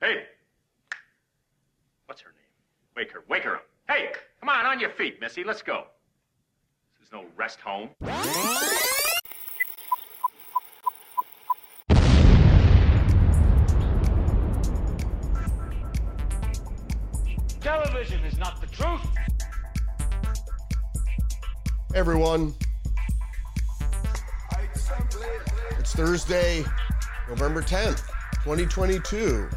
Hey! What's her name? Wake her, wake her up. Hey, come on, on your feet, Missy. Let's go. This is no rest home. Television is not the truth. everyone. It's Thursday, November 10th, 2022.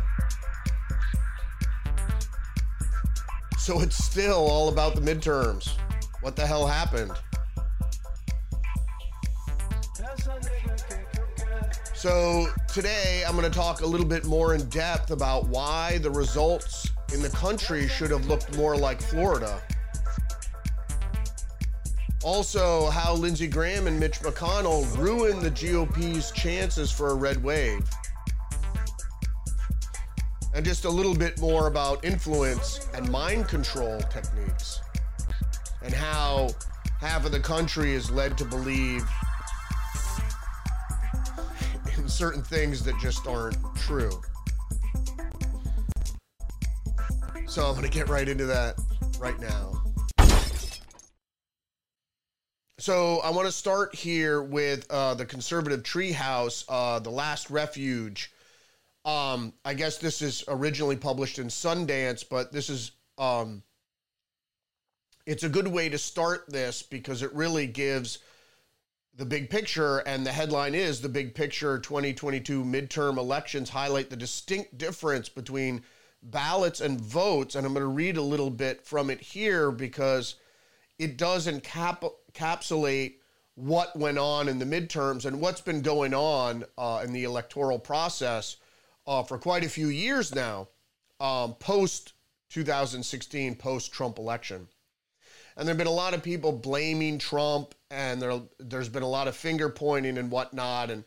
So it's still all about the midterms. What the hell happened? So today I'm going to talk a little bit more in depth about why the results in the country should have looked more like Florida. Also, how Lindsey Graham and Mitch McConnell ruined the GOP's chances for a red wave. And just a little bit more about influence and mind control techniques. And how half of the country is led to believe in certain things that just aren't true. So I'm going to get right into that right now. So I want to start here with uh, the conservative treehouse, uh, the last refuge. Um, I guess this is originally published in Sundance, but this is um, it's a good way to start this because it really gives the big picture, and the headline is the big picture 2022 midterm elections highlight the distinct difference between ballots and votes. And I'm going to read a little bit from it here because it does encap- encapsulate what went on in the midterms and what's been going on uh, in the electoral process uh, for quite a few years now, um, post 2016, post Trump election. And there have been a lot of people blaming Trump, and there, there's been a lot of finger pointing and whatnot. And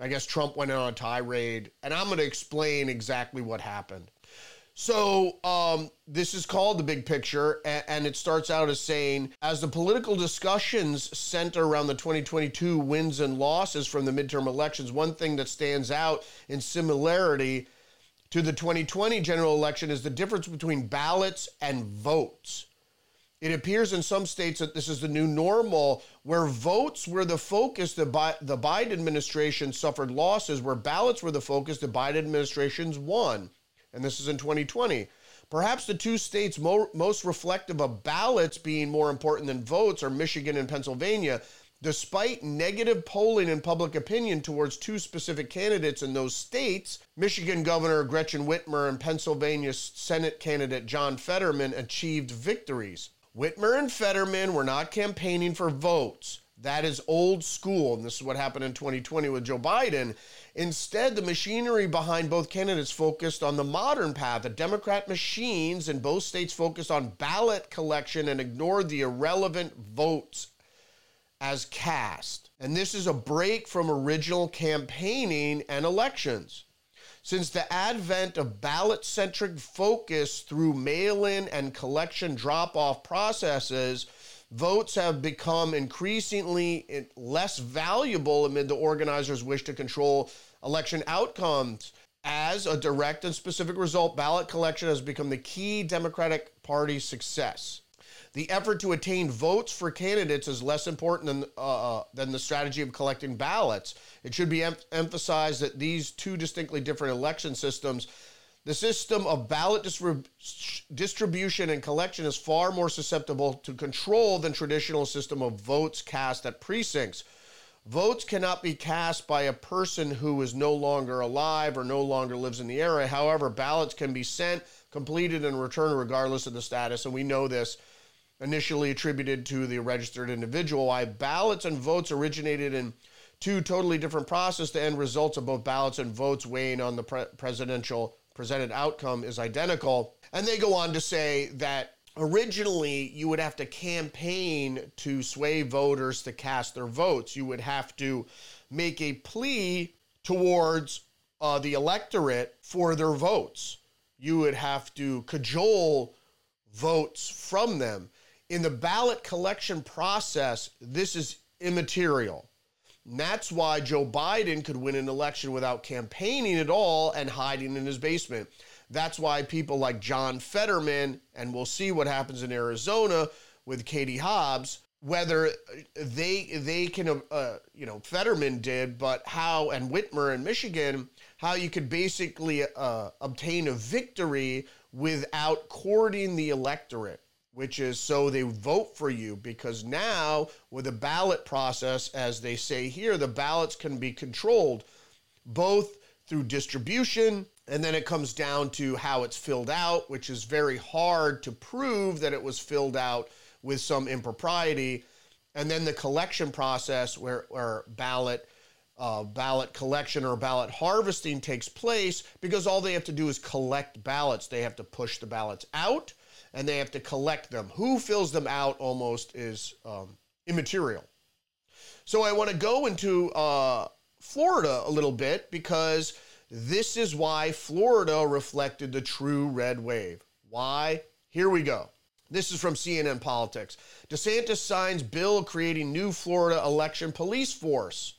I guess Trump went on a tirade. And I'm going to explain exactly what happened. So, um, this is called The Big Picture, and, and it starts out as saying As the political discussions center around the 2022 wins and losses from the midterm elections, one thing that stands out in similarity to the 2020 general election is the difference between ballots and votes. It appears in some states that this is the new normal, where votes were the focus, the, Bi- the Biden administration suffered losses, where ballots were the focus, the Biden administration's won and this is in 2020. Perhaps the two states mo- most reflective of ballots being more important than votes are Michigan and Pennsylvania. Despite negative polling and public opinion towards two specific candidates in those states, Michigan Governor Gretchen Whitmer and Pennsylvania Senate candidate John Fetterman achieved victories. Whitmer and Fetterman were not campaigning for votes. That is old school, and this is what happened in 2020 with Joe Biden. Instead, the machinery behind both candidates focused on the modern path. The Democrat machines in both states focused on ballot collection and ignored the irrelevant votes as cast. And this is a break from original campaigning and elections. Since the advent of ballot centric focus through mail in and collection drop off processes, votes have become increasingly less valuable amid the organizers' wish to control election outcomes. As a direct and specific result, ballot collection has become the key Democratic Party success. The effort to attain votes for candidates is less important than, uh, uh than the strategy of collecting ballots. It should be em- emphasized that these two distinctly different election systems the system of ballot distrib- distribution and collection is far more susceptible to control than traditional system of votes cast at precincts. Votes cannot be cast by a person who is no longer alive or no longer lives in the area. However, ballots can be sent, completed, and returned regardless of the status. And we know this initially attributed to the registered individual. Why ballots and votes originated in two totally different processes. The end results of both ballots and votes weighing on the pre- presidential presented outcome is identical. And they go on to say that originally you would have to campaign to sway voters to cast their votes. You would have to make a plea towards uh, the electorate for their votes. You would have to cajole votes from them. In the ballot collection process, this is immaterial. And that's why Joe Biden could win an election without campaigning at all and hiding in his basement. That's why people like John Fetterman, and we'll see what happens in Arizona with Katie Hobbs, whether they they can uh, you know Fetterman did, but how and Whitmer in Michigan, how you could basically uh, obtain a victory without courting the electorate, which is so they vote for you because now with a ballot process, as they say here, the ballots can be controlled both through distribution and then it comes down to how it's filled out, which is very hard to prove that it was filled out with some impropriety. And then the collection process, where, where ballot uh, ballot collection or ballot harvesting takes place, because all they have to do is collect ballots. They have to push the ballots out, and they have to collect them. Who fills them out almost is um, immaterial. So I want to go into uh, Florida a little bit because this is why Florida reflected the true red wave. Why? Here we go. This is from CNN Politics. DeSantis signs bill creating new Florida election police force.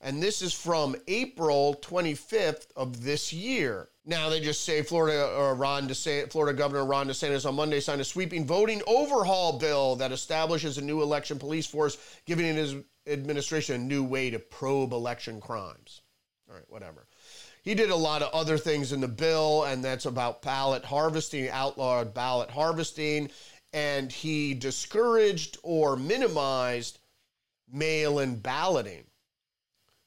And this is from April 25th of this year. Now they just say Florida or Ron DeSantis, Florida Governor Ron DeSantis on Monday signed a sweeping voting overhaul bill that establishes a new election police force, giving his administration a new way to probe election crimes. All right, whatever. He did a lot of other things in the bill, and that's about ballot harvesting, outlawed ballot harvesting, and he discouraged or minimized mail in balloting,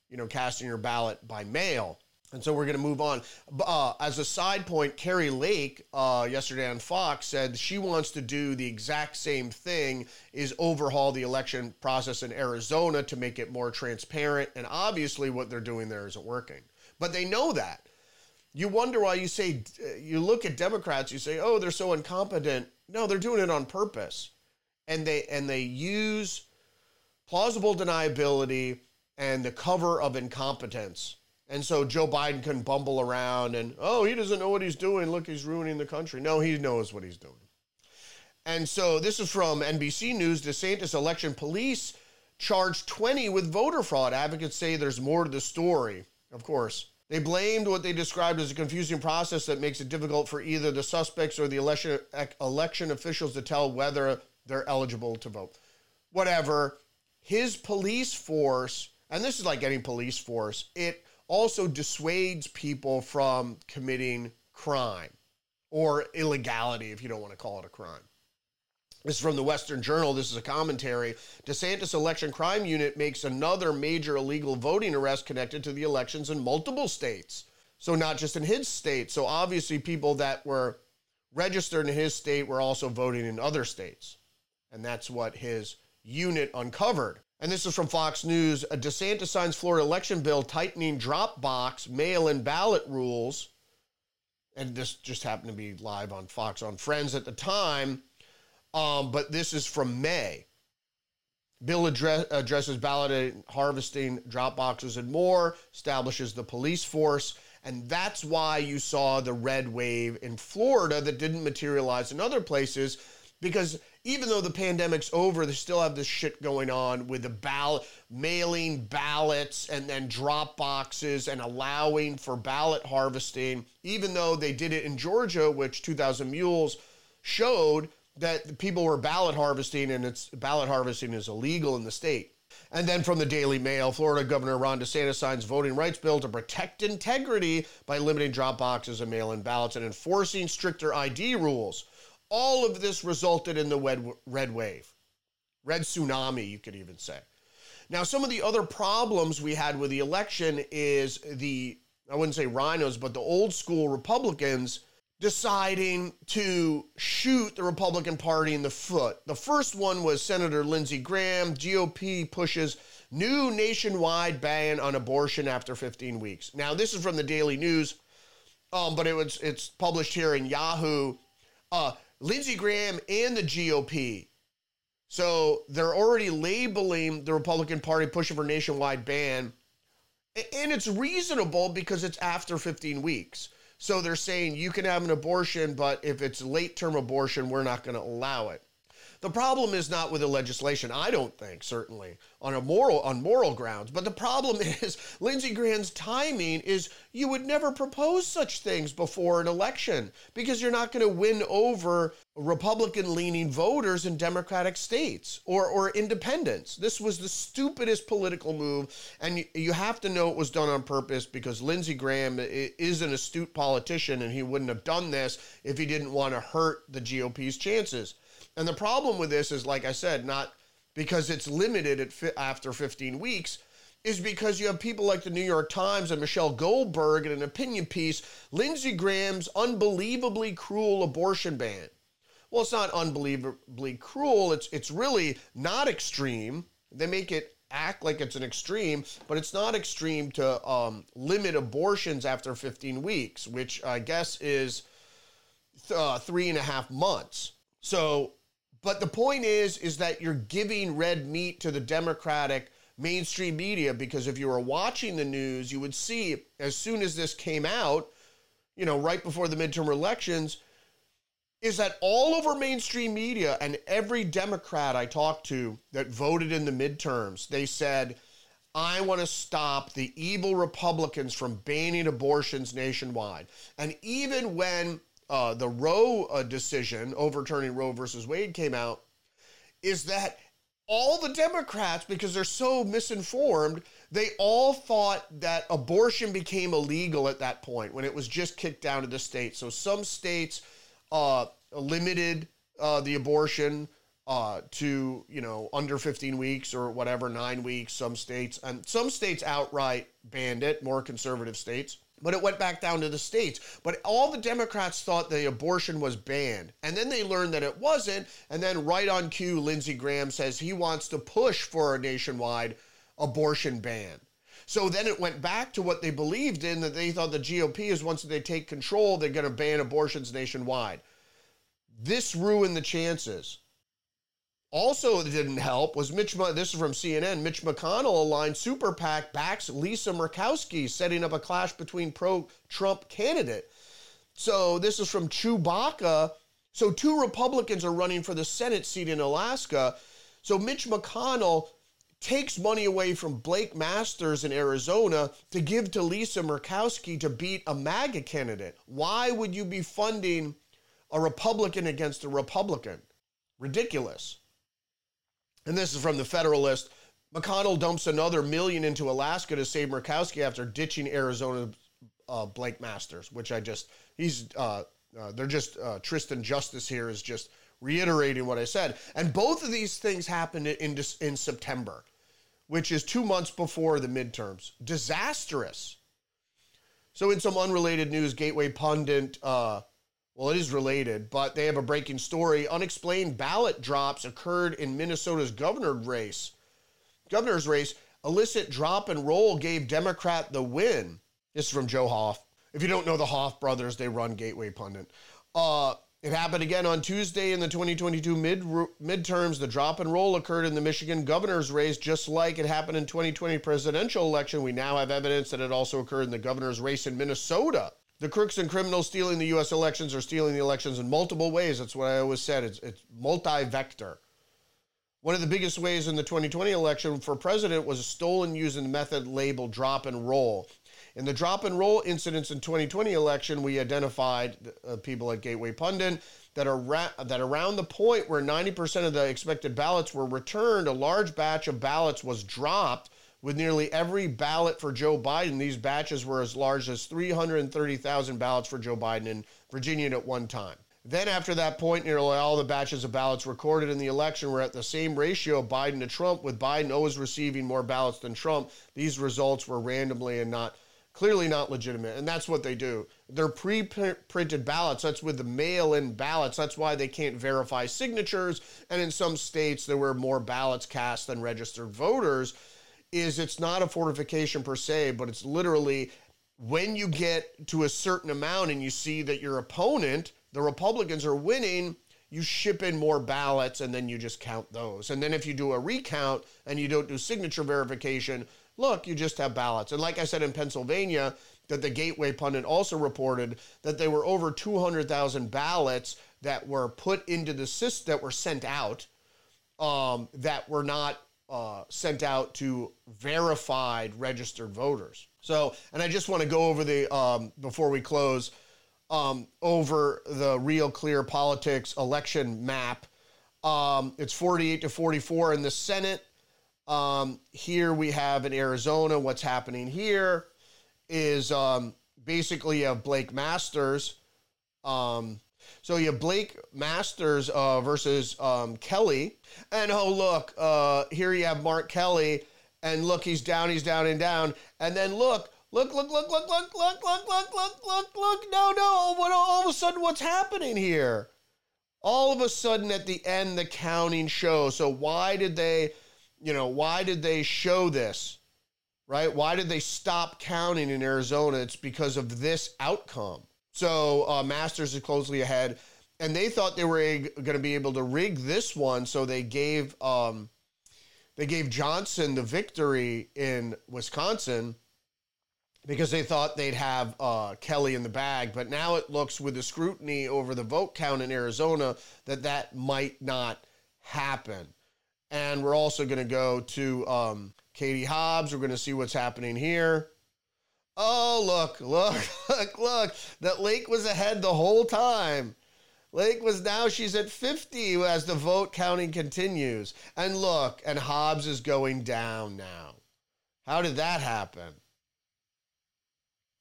you know, casting your ballot by mail. And so we're going to move on. Uh, as a side point, Kari Lake uh, yesterday on Fox said she wants to do the exact same thing: is overhaul the election process in Arizona to make it more transparent. And obviously, what they're doing there isn't working but they know that. You wonder why you say, you look at Democrats, you say, oh, they're so incompetent. No, they're doing it on purpose. And they, and they use plausible deniability and the cover of incompetence. And so Joe Biden can bumble around and, oh, he doesn't know what he's doing. Look, he's ruining the country. No, he knows what he's doing. And so this is from NBC News. DeSantis election police charged 20 with voter fraud. Advocates say there's more to the story, of course. They blamed what they described as a confusing process that makes it difficult for either the suspects or the election, election officials to tell whether they're eligible to vote. Whatever. His police force, and this is like any police force, it also dissuades people from committing crime or illegality, if you don't want to call it a crime. This is from the Western Journal. This is a commentary. DeSantis election crime unit makes another major illegal voting arrest connected to the elections in multiple states. So, not just in his state. So, obviously, people that were registered in his state were also voting in other states. And that's what his unit uncovered. And this is from Fox News. A DeSantis signs Florida election bill tightening drop box mail in ballot rules. And this just happened to be live on Fox on Friends at the time. Um, but this is from May. Bill address, addresses ballot harvesting, drop boxes, and more, establishes the police force. And that's why you saw the red wave in Florida that didn't materialize in other places. Because even though the pandemic's over, they still have this shit going on with the ballot, mailing ballots and then drop boxes and allowing for ballot harvesting. Even though they did it in Georgia, which 2,000 Mules showed that people were ballot harvesting and it's ballot harvesting is illegal in the state. And then from the Daily Mail, Florida Governor Ron DeSantis signs voting rights bill to protect integrity by limiting drop boxes and mail-in ballots and enforcing stricter ID rules. All of this resulted in the red, red wave, red tsunami, you could even say. Now, some of the other problems we had with the election is the, I wouldn't say rhinos, but the old school Republicans deciding to shoot the Republican Party in the foot. The first one was Senator Lindsey Graham. GOP pushes new nationwide ban on abortion after 15 weeks. Now, this is from the Daily News, um, but it was it's published here in Yahoo. Uh, Lindsey Graham and the GOP. So they're already labeling the Republican Party pushing for nationwide ban. And it's reasonable because it's after 15 weeks. So they're saying you can have an abortion, but if it's late term abortion, we're not going to allow it. The problem is not with the legislation, I don't think, certainly, on a moral on moral grounds. But the problem is Lindsey Graham's timing is you would never propose such things before an election because you're not going to win over Republican leaning voters in Democratic states or, or independents. This was the stupidest political move. And you, you have to know it was done on purpose because Lindsey Graham is an astute politician and he wouldn't have done this if he didn't want to hurt the GOP's chances. And the problem with this is, like I said, not because it's limited at fi- after 15 weeks is because you have people like the New York Times and Michelle Goldberg in an opinion piece, Lindsey Graham's unbelievably cruel abortion ban well, it's not unbelievably cruel. It's it's really not extreme. They make it act like it's an extreme, but it's not extreme to um, limit abortions after 15 weeks, which I guess is th- uh, three and a half months. So, but the point is, is that you're giving red meat to the Democratic mainstream media because if you were watching the news, you would see as soon as this came out, you know, right before the midterm elections is that all over mainstream media and every Democrat I talked to that voted in the midterms, they said, I want to stop the evil Republicans from banning abortions nationwide. And even when uh, the Roe uh, decision overturning Roe versus Wade came out, is that all the Democrats, because they're so misinformed, they all thought that abortion became illegal at that point when it was just kicked down to the states. So some states uh, limited uh, the abortion uh, to you know under 15 weeks or whatever, nine weeks. Some states and some states outright banned it. More conservative states. But it went back down to the states. But all the Democrats thought the abortion was banned. And then they learned that it wasn't. And then, right on cue, Lindsey Graham says he wants to push for a nationwide abortion ban. So then it went back to what they believed in that they thought the GOP is once they take control, they're going to ban abortions nationwide. This ruined the chances. Also, it didn't help was Mitch. This is from CNN. Mitch McConnell aligned super PAC backs Lisa Murkowski, setting up a clash between pro-Trump candidate. So this is from Chewbacca. So two Republicans are running for the Senate seat in Alaska. So Mitch McConnell takes money away from Blake Masters in Arizona to give to Lisa Murkowski to beat a MAGA candidate. Why would you be funding a Republican against a Republican? Ridiculous. And this is from the Federalist. McConnell dumps another million into Alaska to save Murkowski after ditching Arizona uh, Blake Masters, which I just, he's, uh, uh, they're just, uh, Tristan Justice here is just reiterating what I said. And both of these things happened in, in September which is two months before the midterms. Disastrous. So, in some unrelated news, Gateway Pundit, uh, well, it is related, but they have a breaking story. Unexplained ballot drops occurred in Minnesota's governor race. Governor's race, illicit drop and roll gave Democrat the win. This is from Joe Hoft. If you don't know the Hoft brothers, they run Gateway Pundit. Uh, it happened again on Tuesday in the 2022 mid midterms. The drop and roll occurred in the Michigan governor's race, just like it happened in 2020 presidential election. We now have evidence that it also occurred in the governor's race in Minnesota. The crooks and criminals stealing the U.S. elections are stealing the elections in multiple ways. That's what I always said. It's, it's multi-vector. One of the biggest ways in the 2020 election for president was stolen using the method labeled drop and roll. In the drop and roll incidents in 2020 election, we identified uh, people at Gateway Pundit that are that around the point where 90% of the expected ballots were returned, a large batch of ballots was dropped with nearly every ballot for Joe Biden. These batches were as large as 330,000 ballots for Joe Biden in Virginia at one time. Then, after that point, nearly all the batches of ballots recorded in the election were at the same ratio of Biden to Trump, with Biden always receiving more ballots than Trump. These results were randomly and not clearly not legitimate. And that's what they do. They're pre printed ballots. That's with the mail in ballots. That's why they can't verify signatures. And in some states, there were more ballots cast than registered voters. Is it's not a fortification per se, but it's literally when you get to a certain amount and you see that your opponent, the Republicans, are winning, you ship in more ballots and then you just count those. And then if you do a recount and you don't do signature verification, look, you just have ballots. And like I said in Pennsylvania, that the Gateway Pundit also reported that there were over 200,000 ballots that were put into the system, that were sent out um, that were not uh, sent out to verified registered voters. So, and I just want to go over the, um, before we close, um, over the Real Clear Politics election map. Um, it's 48 to 44 in the Senate. Um, here we have in Arizona, what's happening here is um, basically have Blake Masters. Um, so you have Blake Masters uh, versus um, Kelly. And oh, look, uh, here you have Mark Kelly. And look, he's down, he's down and down. And then look, look, look, look, look, look, look, look, look, look, look, look. No, no. What, all of a sudden, what's happening here? All of a sudden, at the end, the counting shows. So why did they, you know, why did they show this? Right? Why did they stop counting in Arizona? It's because of this outcome. So uh, Masters is closely ahead, and they thought they were going to be able to rig this one, so they gave um, they gave Johnson the victory in Wisconsin because they thought they'd have uh, Kelly in the bag. But now it looks, with the scrutiny over the vote count in Arizona, that that might not happen. And we're also going to go to um, Katie Hobbs. We're going to see what's happening here. Oh, look, look, look, look. That Lake was ahead the whole time. Lake was now, she's at 50 as the vote counting continues. And look, and Hobbs is going down now. How did that happen?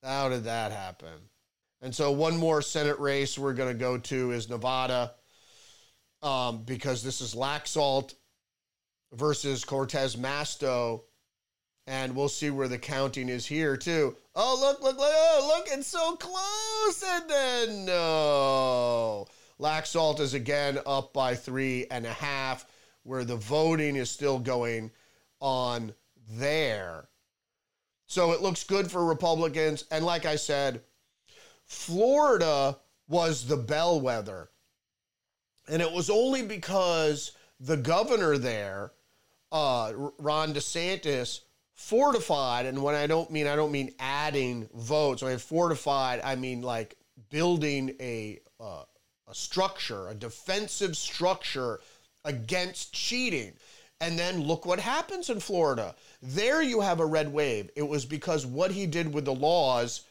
How did that happen? And so, one more Senate race we're going to go to is Nevada um, because this is Laxalt versus Cortez Masto and we'll see where the counting is here too. Oh, look, look, look, oh, look, it's so close. And then no. Laxalt is again up by three and a half, where the voting is still going on there. So it looks good for Republicans. And like I said, Florida was the bellwether. And it was only because the governor there, uh, Ron DeSantis, fortified and when i don't mean i don't mean adding votes. When i fortified i mean like building a uh, a structure a defensive structure against cheating. And then look what happens in florida. There you have a red wave. It was because what he did with the laws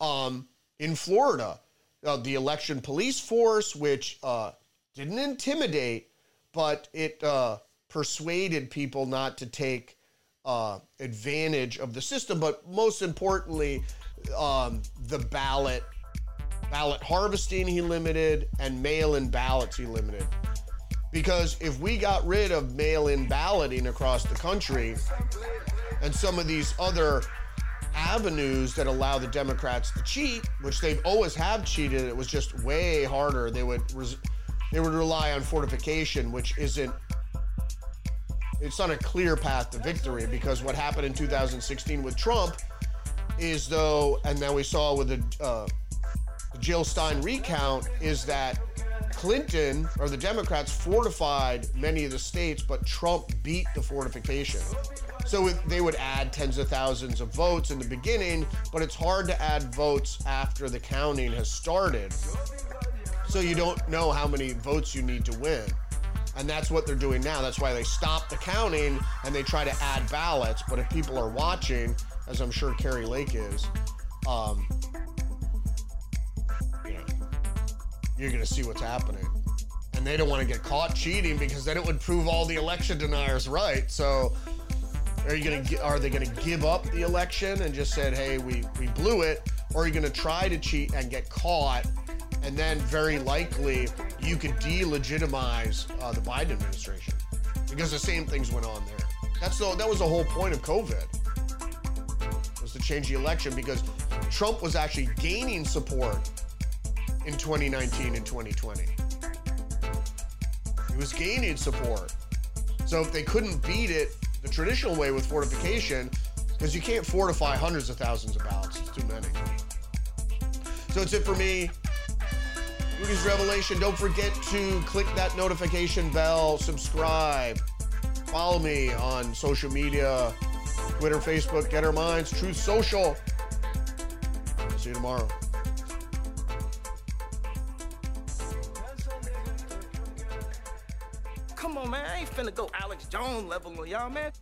um, in florida uh, the election police force which uh, didn't intimidate but it uh, persuaded people not to take uh, advantage of the system, but most importantly, um, the ballot ballot harvesting he limited and mail-in ballots he limited. Because if we got rid of mail-in balloting across the country and some of these other avenues that allow the Democrats to cheat, which they've always have cheated, it was just way harder. They would res- they would rely on fortification, which isn't it's not a clear path to victory because what happened in 2016 with Trump is though, and then we saw with the, uh, the Jill Stein recount, is that Clinton or the Democrats fortified many of the states, but Trump beat the fortification. So they would add tens of thousands of votes in the beginning, but it's hard to add votes after the counting has started. So you don't know how many votes you need to win. And that's what they're doing now. That's why they stop the counting and they try to add ballots. But if people are watching, as I'm sure Kari Lake is, um, you know, you're going to see what's happening. And they don't want to get caught cheating because then it would prove all the election deniers right. So are you going to are they going to give up the election and just said, "Hey, we we blew it," or are you going to try to cheat and get caught and then very likely you could delegitimize uh, the Biden administration because the same things went on there. That's the, that was the whole point of COVID was to change the election because Trump was actually gaining support in 2019 and 2020. He was gaining support. So if they couldn't beat it the traditional way with fortification, because you can't fortify hundreds of thousands of ballots, it's too many. So it's it for me. Revelation. Don't forget to click that notification bell, subscribe, follow me on social media Twitter, Facebook, Get Our Minds, Truth Social. See you tomorrow. come on, man. I ain't finna go Alex Jones level on y'all, man.